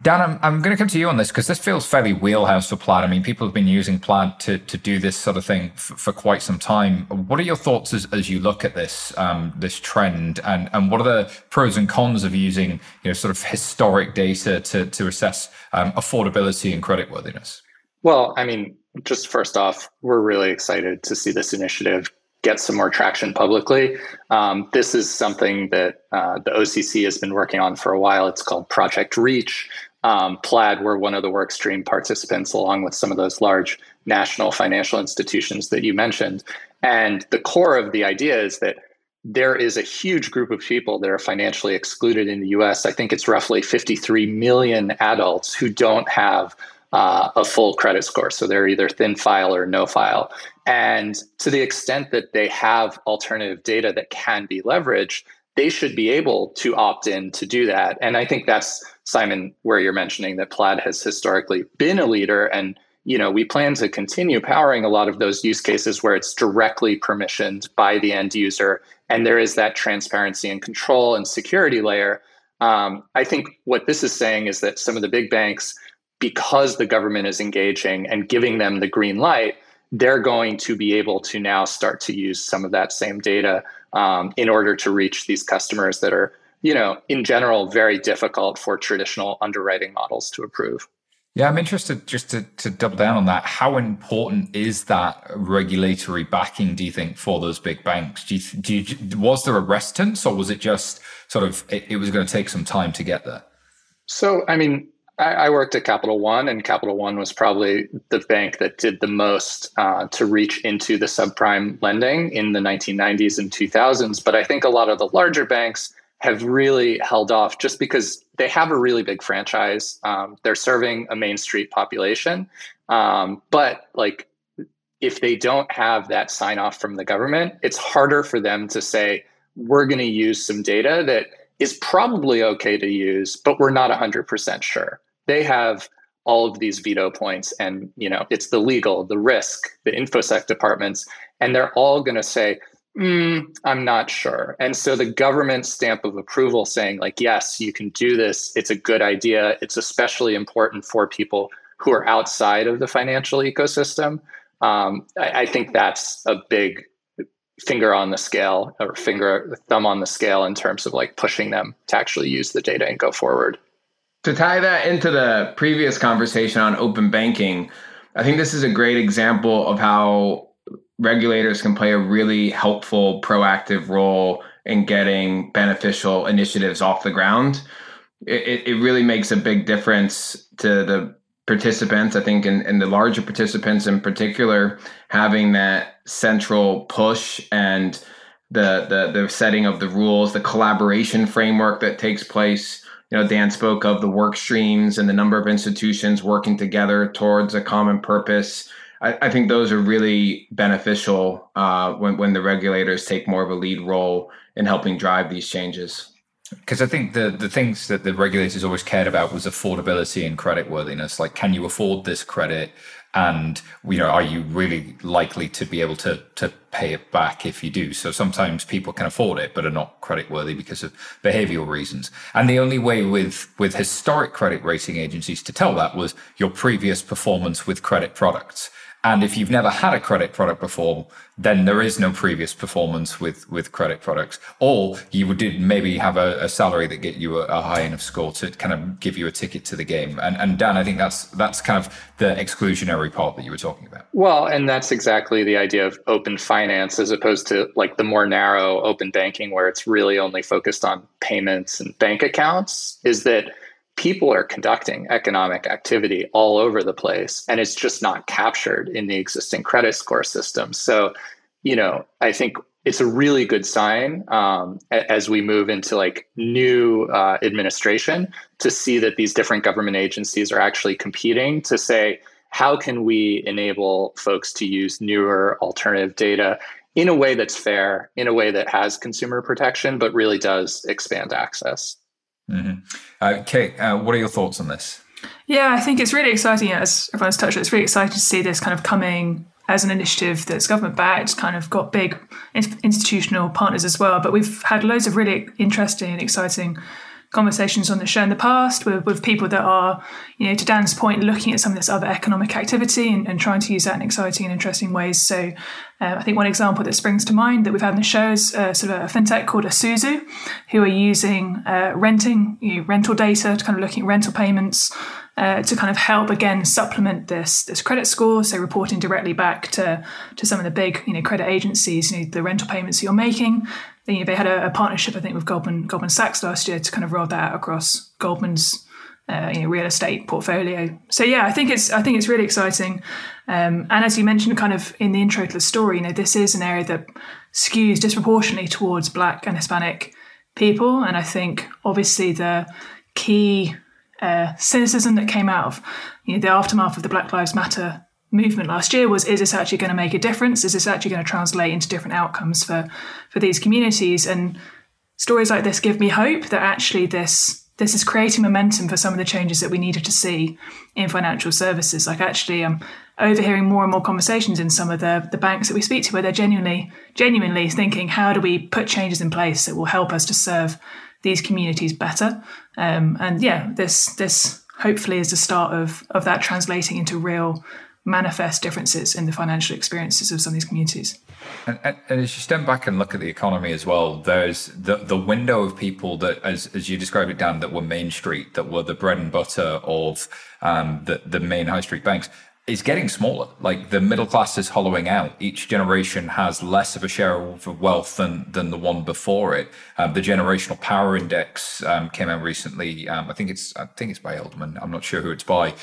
Dan, I'm, I'm going to come to you on this because this feels fairly wheelhouse for Plaid. I mean, people have been using Plaid to, to do this sort of thing f- for quite some time. What are your thoughts as, as you look at this um, this trend, and, and what are the pros and cons of using you know sort of historic data to to assess um, affordability and creditworthiness? Well, I mean, just first off, we're really excited to see this initiative get some more traction publicly. Um, this is something that uh, the OCC has been working on for a while. It's called Project Reach. Um, Plaid, we're one of the workstream participants, along with some of those large national financial institutions that you mentioned. And the core of the idea is that there is a huge group of people that are financially excluded in the US. I think it's roughly 53 million adults who don't have uh, a full credit score. So they're either thin file or no file. And to the extent that they have alternative data that can be leveraged, they should be able to opt in to do that. And I think that's Simon, where you're mentioning that Plaid has historically been a leader. And you know, we plan to continue powering a lot of those use cases where it's directly permissioned by the end user, and there is that transparency and control and security layer. Um, I think what this is saying is that some of the big banks because the government is engaging and giving them the green light, they're going to be able to now start to use some of that same data um, in order to reach these customers that are, you know, in general, very difficult for traditional underwriting models to approve. Yeah, I'm interested just to, to double down on that. How important is that regulatory backing, do you think, for those big banks? Do you, do you, was there a reticence or was it just sort of, it, it was going to take some time to get there? So, I mean, I, I, worked at Capital One, and Capital One was probably the bank that did the most uh, to reach into the subprime lending in the 1990s and 2000s. But I think a lot of the larger banks have really held off just because they have a really big franchise. Um, they're serving a Main Street population. Um, but like, if they don't have that sign off from the government, it's harder for them to say, we're going to use some data that is probably okay to use, but we're not 100% sure they have all of these veto points and you know it's the legal the risk the infosec departments and they're all going to say mm, i'm not sure. And so the government stamp of approval saying like yes you can do this. It's a good idea. It's especially important for people who are outside of the financial ecosystem. Um, I, I think that's a big finger on the scale or finger thumb on the scale in terms of like pushing them to actually use the data and go forward. To tie that into the previous conversation on open banking, I think this is a great example of how regulators can play a really helpful, proactive role in getting beneficial initiatives off the ground. It, it really makes a big difference to the participants. I think, and, in the larger participants in particular, having that central push and the, the the setting of the rules, the collaboration framework that takes place you know, Dan spoke of the work streams and the number of institutions working together towards a common purpose. I, I think those are really beneficial uh, when, when the regulators take more of a lead role in helping drive these changes. Because I think the the things that the regulators always cared about was affordability and credit worthiness. Like, can you afford this credit? And you know are you really likely to be able to to pay it back if you do? So sometimes people can afford it but are not credit worthy because of behavioral reasons. And the only way with with historic credit rating agencies to tell that was your previous performance with credit products. And if you've never had a credit product before, then there is no previous performance with, with credit products. Or you did maybe have a, a salary that get you a, a, high enough score to kind of give you a ticket to the game. And, and Dan, I think that's that's kind of the exclusionary part that you were talking about. Well, and that's exactly the idea of open finance as opposed to like the more narrow open banking where it's really only focused on payments and bank accounts. Is that people are conducting economic activity all over the place and it's just not captured in the existing credit score system. So you know i think it's a really good sign um, as we move into like new uh, administration to see that these different government agencies are actually competing to say how can we enable folks to use newer alternative data in a way that's fair in a way that has consumer protection but really does expand access Mm-hmm. Uh, Kate, uh, what are your thoughts on this? Yeah, I think it's really exciting. As everyone's touched, it's really exciting to see this kind of coming as an initiative that's government backed, kind of got big institutional partners as well. But we've had loads of really interesting and exciting conversations on the show in the past with, with people that are, you know, to Dan's point, looking at some of this other economic activity and, and trying to use that in exciting and interesting ways. So uh, I think one example that springs to mind that we've had in the show is uh, sort of a fintech called Esusu, who are using uh, renting, you know, rental data to kind of looking at rental payments uh, to kind of help again supplement this this credit score. So reporting directly back to to some of the big you know credit agencies, you know, the rental payments you're making. You know, they had a, a, partnership I think with Goldman Goldman Sachs last year to kind of roll that out across Goldman's. Uh, you know, real estate portfolio. So yeah, I think it's I think it's really exciting. Um, and as you mentioned, kind of in the intro to the story, you know, this is an area that skews disproportionately towards Black and Hispanic people, and I think obviously the key uh, cynicism that came out of you know, the aftermath of the Black Lives Matter movement last year was is this actually going to make a difference? Is this actually going to translate into different outcomes for for these communities? And stories like this give me hope that actually this this is creating momentum for some of the changes that we needed to see in financial services. Like actually i'm overhearing more and more conversations in some of the the banks that we speak to where they're genuinely genuinely thinking how do we put changes in place that will help us to serve these communities better. Um, and yeah, this this hopefully is the start of of that translating into real manifest differences in the financial experiences of some of these communities. And, and, and, as you step back and look at the economy as well, there's the, the window of people that, as, as you described it, Dan, that were Main Street, that were the bread and butter of um, the, the main high street banks is getting smaller. Like the middle class is hollowing out. Each generation has less of a share of wealth than than the one before it. Um, the generational power index um, came out recently. Um, I think it's I think it's by Edelman. I'm not sure who it's by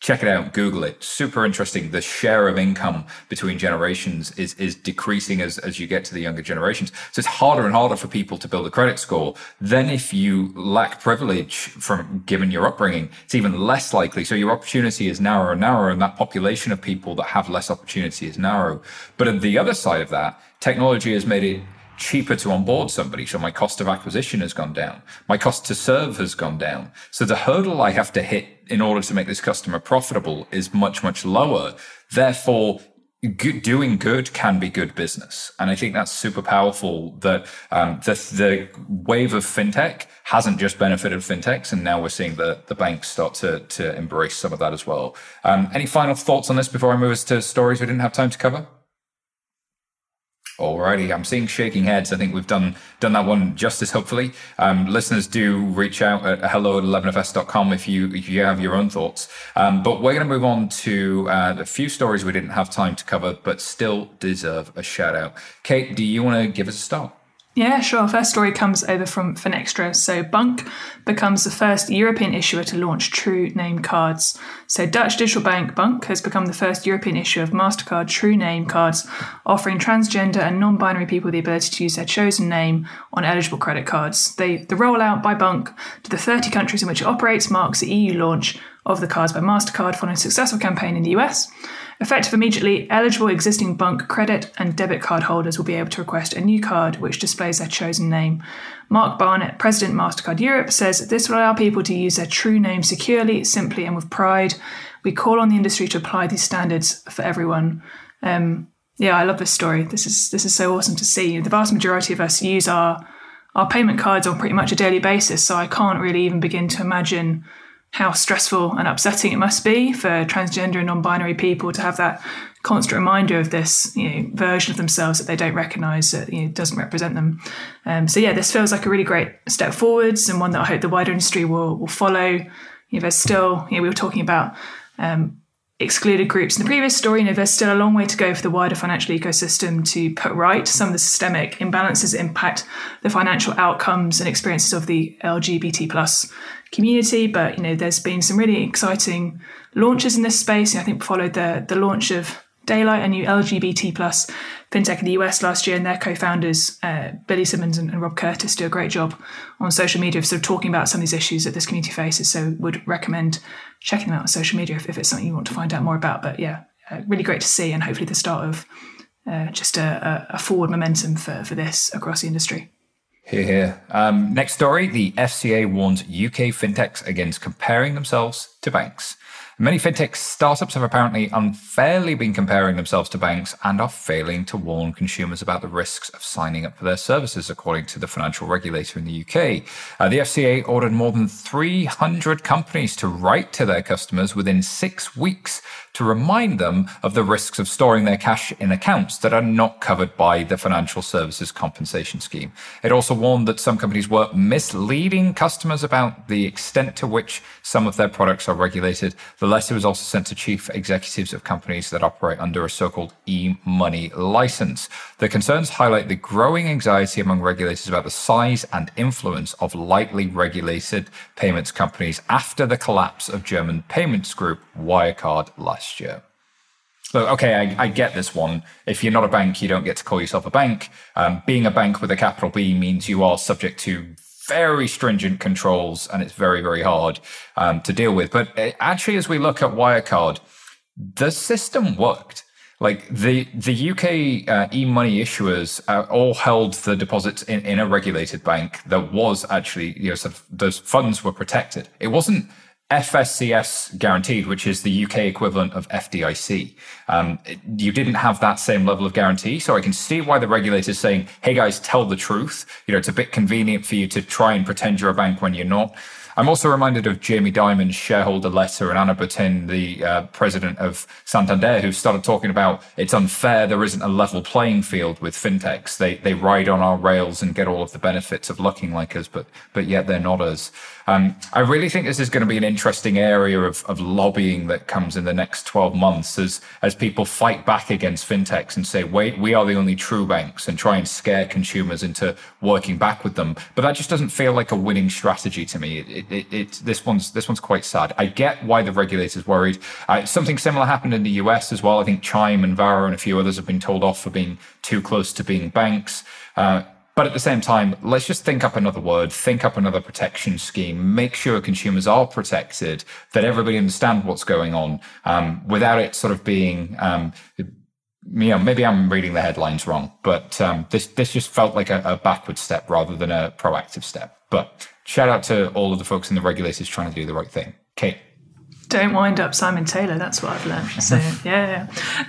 check it out google it super interesting the share of income between generations is is decreasing as as you get to the younger generations so it's harder and harder for people to build a credit score then if you lack privilege from given your upbringing it's even less likely so your opportunity is narrower and narrower and that population of people that have less opportunity is narrow but at the other side of that technology has made it cheaper to onboard somebody. So my cost of acquisition has gone down. My cost to serve has gone down. So the hurdle I have to hit in order to make this customer profitable is much, much lower. Therefore, Good, doing good can be good business. And I think that's super powerful that um, the, the wave of fintech hasn't just benefited fintechs. And now we're seeing the, the banks start to, to embrace some of that as well. Um, any final thoughts on this before I move us to stories we didn't have time to cover? Alrighty, I'm seeing shaking heads. I think we've done done that one justice. Hopefully, um, listeners do reach out at hello at 11fs.com if you if you have your own thoughts. Um, but we're going to move on to uh, a few stories we didn't have time to cover, but still deserve a shout out. Kate, do you want to give us a start? Yeah, sure. First story comes over from Finextra. So Bunq becomes the first European issuer to launch true name cards. So Dutch digital bank Bunq has become the first European issuer of MasterCard true name cards, offering transgender and non-binary people the ability to use their chosen name on eligible credit cards. They, the rollout by Bunq to the 30 countries in which it operates marks the EU launch of the cards by MasterCard following a successful campaign in the US. Effective immediately, eligible existing Bunq credit and debit card holders will be able to request a new card which displays their chosen name. Mark Barnett, President MasterCard Europe, says this will allow people to use their true name securely, simply, and with pride. We call on the industry to apply these standards for everyone. Um, yeah, I love this story. This is this is so awesome to see. The vast majority of us use our our payment cards on pretty much a daily basis, so I can't really even begin to imagine how stressful and upsetting it must be for transgender and non-binary people to have that constant reminder of this you know, version of themselves that they don't recognize that you know, doesn't represent them. Um, so yeah, this feels like a really great step forwards and one that I hope the wider industry will will follow. You know, there's still you know, we were talking about um, excluded groups in the previous story. You know, there's still a long way to go for the wider financial ecosystem to put right some of the systemic imbalances impact the financial outcomes and experiences of the LGBT plus community. But you know, there's been some really exciting launches in this space. You know, I think followed the the launch of Daylight, a new LGBT plus fintech in the US last year, and their co-founders uh, Billy Simmons and, and, Rob Curtis do a great job on social media of sort of talking about some of these issues that this community faces. So, would recommend checking them out on social media if, if it's something you want to find out more about. But yeah, uh, really great to see, and hopefully the start of uh, just a, a, forward momentum for for this across the industry. Here, here. Um, next story: the FCA warns UK fintechs against comparing themselves to banks. Many fintech startups have apparently unfairly been comparing themselves to banks and are failing to warn consumers about the risks of signing up for their services, according to the financial regulator in the UK. Uh, the FCA ordered more than 300 companies to write to their customers within six weeks to remind them of the risks of storing their cash in accounts that are not covered by the Financial Services Compensation Scheme. It also warned that some companies were misleading customers about the extent to which some of their products are regulated. The letter was also sent to chief executives of companies that operate under a so called e money license. The concerns highlight the growing anxiety among regulators about the size and influence of lightly regulated payments companies after the collapse of German payments group Wirecard last year. So, okay, I, I, get this one. If you're not a bank, you don't get to call yourself a bank. Um, being a bank with a capital B means you are subject to very stringent controls and it's very, very hard um, to deal with. But uh, actually, as we look at Wirecard, the system worked. Like the the UK uh, e-money issuers uh, all held the deposits in, in a regulated bank that was actually you know sort of those funds were protected. It wasn't FSCS guaranteed, which is the UK equivalent of FDIC. Um, you didn't have that same level of guarantee. So I can see why the regulator is saying, hey guys, tell the truth. You know, it's a bit convenient for you to try and pretend you're a bank when you're not. I'm also reminded of Jamie Dimon's shareholder letter and Ana Botín, the uh, president of Santander, who started talking about it's unfair. There isn't a level playing field with fintechs. They they ride on our rails and get all of the benefits of looking like us, but but yet they're not us. Um, I really think this is going to be an interesting area of, of lobbying that comes in the next 12 months as, as people fight back against fintechs and say, wait, we are the only true banks and try and scare consumers into working back with them. But that just doesn't feel like a winning strategy to me. It, it, it, this one's this one's quite sad. I get why the regulator's worried. Uh, something similar happened in the US as well. I think Chime and Varo and a few others have been told off for being too close to being banks. Uh, but at the same time, let's just think up another word, think up another protection scheme, make sure consumers are protected, that everybody understands what's going on, um, without it sort of being, um, you know, maybe I'm reading the headlines wrong, but um, this this just felt like a, a backward step rather than a proactive step. But shout out to all of the folks in the regulators trying to do the right thing. Kate. Don't wind up Simon Taylor. That's what I've learned. So yeah,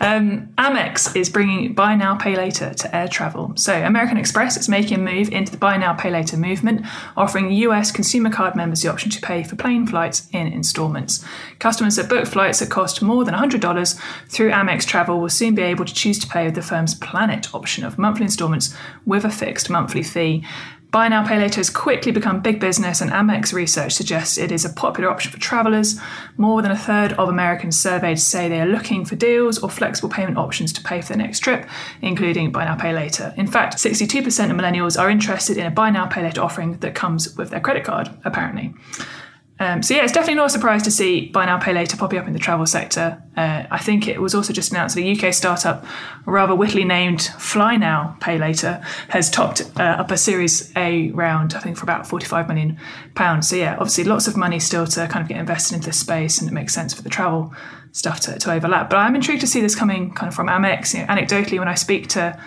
yeah. Um, Amex is bringing buy now, pay later to air travel. So American Express is making a move into the buy now, pay later movement, offering U.S. consumer card members the option to pay for plane flights in installments. Customers that book flights that cost more than $100 through Amex Travel will soon be able to choose to pay with the firm's Plan It option of monthly installments with a fixed monthly fee. Buy now, pay later has quickly become big business, and Amex research suggests it is a popular option for travelers. More than a third of Americans surveyed say they are looking for deals or flexible payment options to pay for their next trip, including buy now, pay later. In fact, 62% of millennials are interested in a buy now, pay later offering that comes with their credit card, apparently. Um, so yeah, it's definitely not a surprise to see buy now pay later popping up in the travel sector. Uh, I think it was also just announced that a UK startup, rather wittily named Fly Now Pay Later, has topped uh, up a Series A round, I think, for about 45 million pounds. So yeah, obviously lots of money still to kind of get invested into this space, and it makes sense for the travel stuff to, to overlap. But I'm intrigued to see this coming kind of from Amex. You know, anecdotally, when I speak to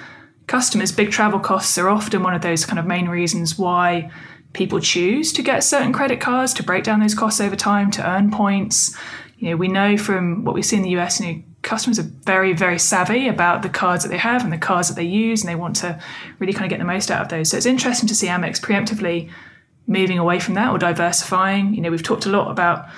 customers, big travel costs are often one of those kind of main reasons why people choose to get certain credit cards to break down those costs over time to earn points. You know, we know from what we see in the US, you know, customers are very, very savvy about the cards that they have and the cards that they use, and they want to really kind of get the most out of those. So it's interesting to see Amex preemptively moving away from that or diversifying. You know, we've talked a lot about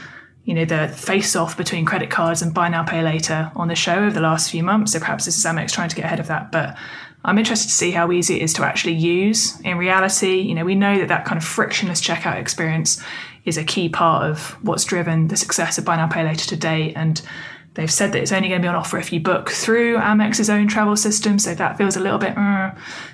you know the face off between credit cards and buy now pay later on the show over the last few months so perhaps this is amex trying to get ahead of that but I'm interested to see how easy it is to actually use in reality. You know, we know that that kind of frictionless checkout experience is a key part of what's driven the success of Buy Now Pay Later to date. And they've said that it's only going to be on offer if you book through Amex's own travel system. So that feels a little bit uh,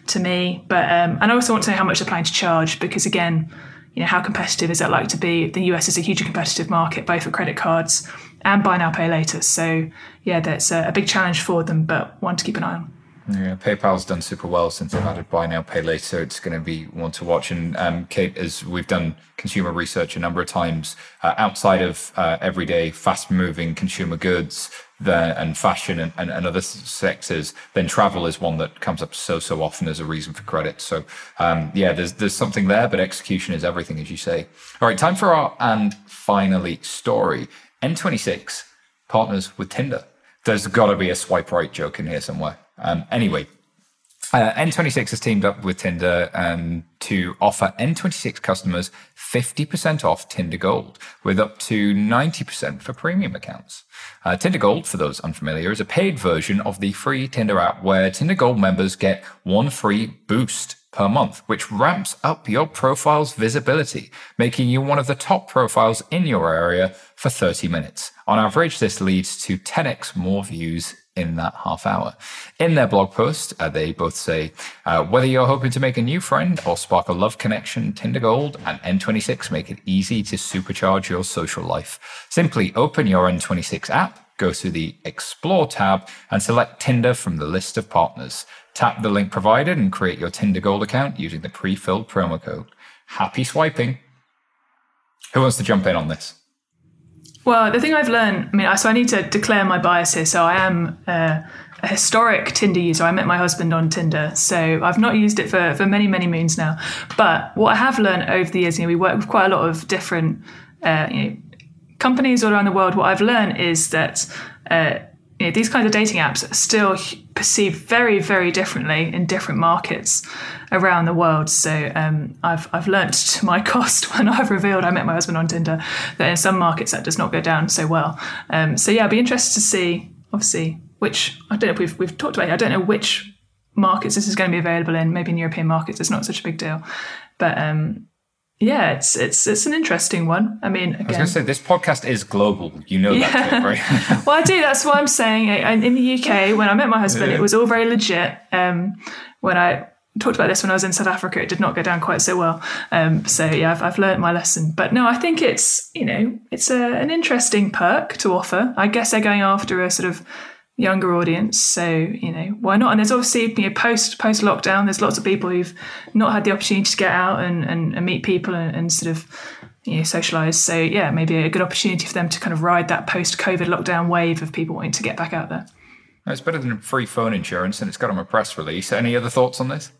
to me. But um, and I also want to know how much they're planning to charge because again, you know, how competitive is that like to be? The US is a hugely competitive market, both for credit cards and buy now, pay later. So yeah, that's a, a big challenge for them, but one to keep an eye on. Yeah, PayPal's done super well since they've added buy now, pay later. It's going to be one to watch. And um, Kate, as we've done consumer research a number of times, uh, outside of uh, everyday fast moving consumer goods the, and fashion and, and, and, other sectors, then travel is one that comes up so, so often as a reason for credit. So um, yeah, there's, there's something there, but execution is everything, as you say. All right, time for our and finally story. N26 partners with Tinder. There's got to be a swipe right joke in here somewhere. Um, anyway, uh, N26 has teamed up with Tinder um, to offer N26 customers 50% off Tinder Gold with up to 90% for premium accounts. Uh, Tinder Gold, for those unfamiliar, is a paid version of the free Tinder app where Tinder Gold members get one free boost per month, which ramps up your profile's visibility, making you one of the top profiles in your area for 30 minutes. On average, this leads to 10x more views in that half hour. In their blog post, uh, they both say uh, whether you're hoping to make a new friend or spark a love connection, Tinder Gold and N26 make it easy to supercharge your social life. Simply open your N26 app, go to the Explore tab, and select Tinder from the list of partners. Tap the link provided and create your Tinder Gold account using the pre filled promo code. Happy swiping. Who wants to jump in on this? Well, the thing I've learned, I mean, so I need to declare my bias here. So I am uh, a historic Tinder user. I met my husband on Tinder, so I've not used it for, for many, many moons now. But what I have learned over the years, you know, we work with quite a lot of different uh, you know, companies all around the world. What I've learned is that uh, you know, these kinds of dating apps are still perceived very, very differently in different markets around the world. So um, I've I've learnt to my cost when I've revealed I met my husband on Tinder that in some markets that does not go down so well. Um, so yeah, I'd be interested to see, obviously, which I don't know if we've we've talked about. It. I don't know which markets this is going to be available in. Maybe in European markets, it's not such a big deal, but um, yeah, it's it's it's an interesting one. I mean, again, I was going to say this podcast is global. You know yeah. that, right? well, I do. That's what I'm saying. In the UK, when I met my husband, yeah. it was all very legit. Um, when I talked about this when I was in South Africa, it did not go down quite so well. Um, so yeah, I've, I've learned my lesson. But no, I think it's you know it's a, an interesting perk to offer. I guess they're going after a sort of younger audience. So you know why not? And there's obviously you know post post lockdown, there's lots of people who've not had the opportunity to get out and and, and meet people and, and, sort of you know socialize. So yeah, maybe a good opportunity for them to kind of ride that post COVID lockdown wave of people wanting to get back out there. It's better than free phone insurance, and it's got a press release. Any other thoughts on this?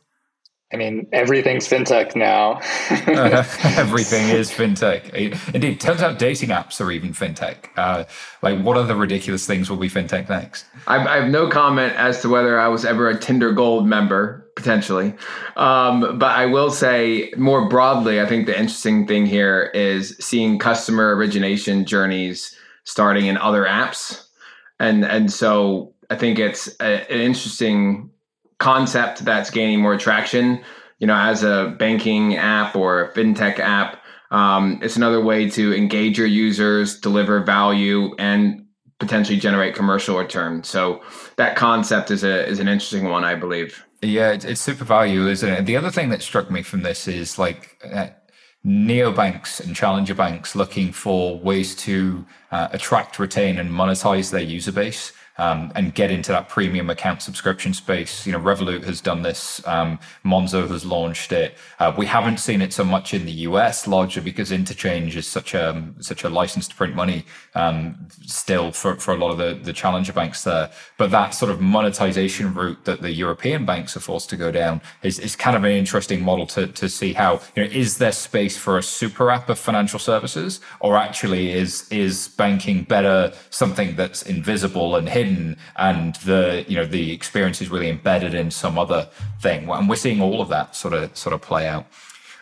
I mean, everything's fintech now. uh, everything is fintech. Indeed, turns out dating apps are even fintech. Uh, like, what other ridiculous things will be fintech next? I've, I have no comment as to whether I was ever a Tinder Gold member, potentially. Um, but I will say more broadly, I think the interesting thing here is seeing customer origination journeys starting in other apps. And, and so I think it's a, an interesting concept that's gaining more traction. You know, as a banking app or a fintech app, um, it's another way to engage your users, deliver value, and potentially generate commercial return. So that concept is a is an interesting one, I believe. Yeah, it's, it's super value, isn't it? The other thing that struck me from this is like. Uh, neobanks and challenger banks looking for ways to uh, attract, retain, and monetize their user base um, and get into that premium account subscription space. You know, Revolut has done this. Um, Monzo has launched it. Uh, we haven't seen it so much in the US, largely because interchange is such a such a license to print money um, still for, for a lot of the, the challenger banks there. But that sort of monetization route that the European banks are forced to go down is, is kind of an interesting model to, to see how you know is there space for a super app of financial services, or actually is is banking better something that's invisible and hidden and the you know the experience is really embedded in some other thing and we're seeing all of that sort of sort of play out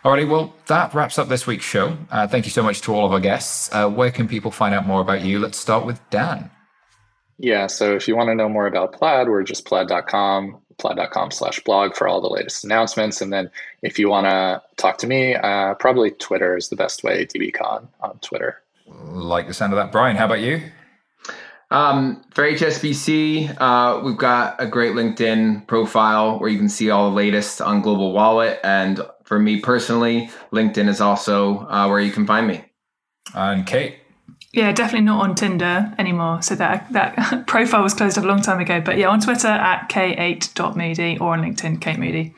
Alrighty, well, that wraps up this week's show. Uh, thank you so much to all of our guests. Uh, where can people find out more about you? Let's start with Dan. Yeah, so if you want to know more about Plaid, we're just plaid.com, plaid.com slash blog for all the latest announcements. And then if you want to talk to me, uh, probably Twitter is the best way, dbcon on Twitter. Like the sound of that. Brian, how about you? Um, for HSBC, uh, we've got a great LinkedIn profile where you can see all the latest on Global Wallet. And for me personally, LinkedIn is also uh, where you can find me. And Kate. Yeah, definitely not on Tinder anymore. So that that profile was closed up a long time ago. But yeah, on Twitter at k8.moody or on LinkedIn, Kate Moody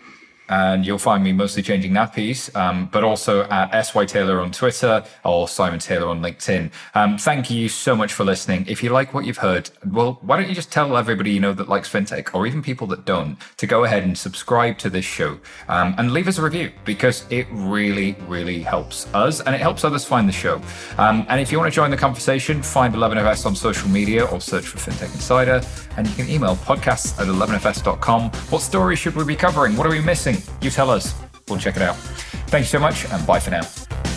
and you'll find me mostly changing nappies, um, but also at SY Taylor on Twitter or Simon Taylor on LinkedIn. Um, thank you so much for listening. If you like what you've heard, well, why don't you just tell everybody you know that likes fintech or even people that don't to go ahead and subscribe to this show um, and leave us a review because it really, really helps us and it helps others find the show. Um, and if you want to join the conversation, find 11FS on social media or search for FinTech Insider and you can email podcasts at 11fs.com. What stories should we be covering? What are we missing? You tell us. We'll check it out. Thank you so much, and bye for now.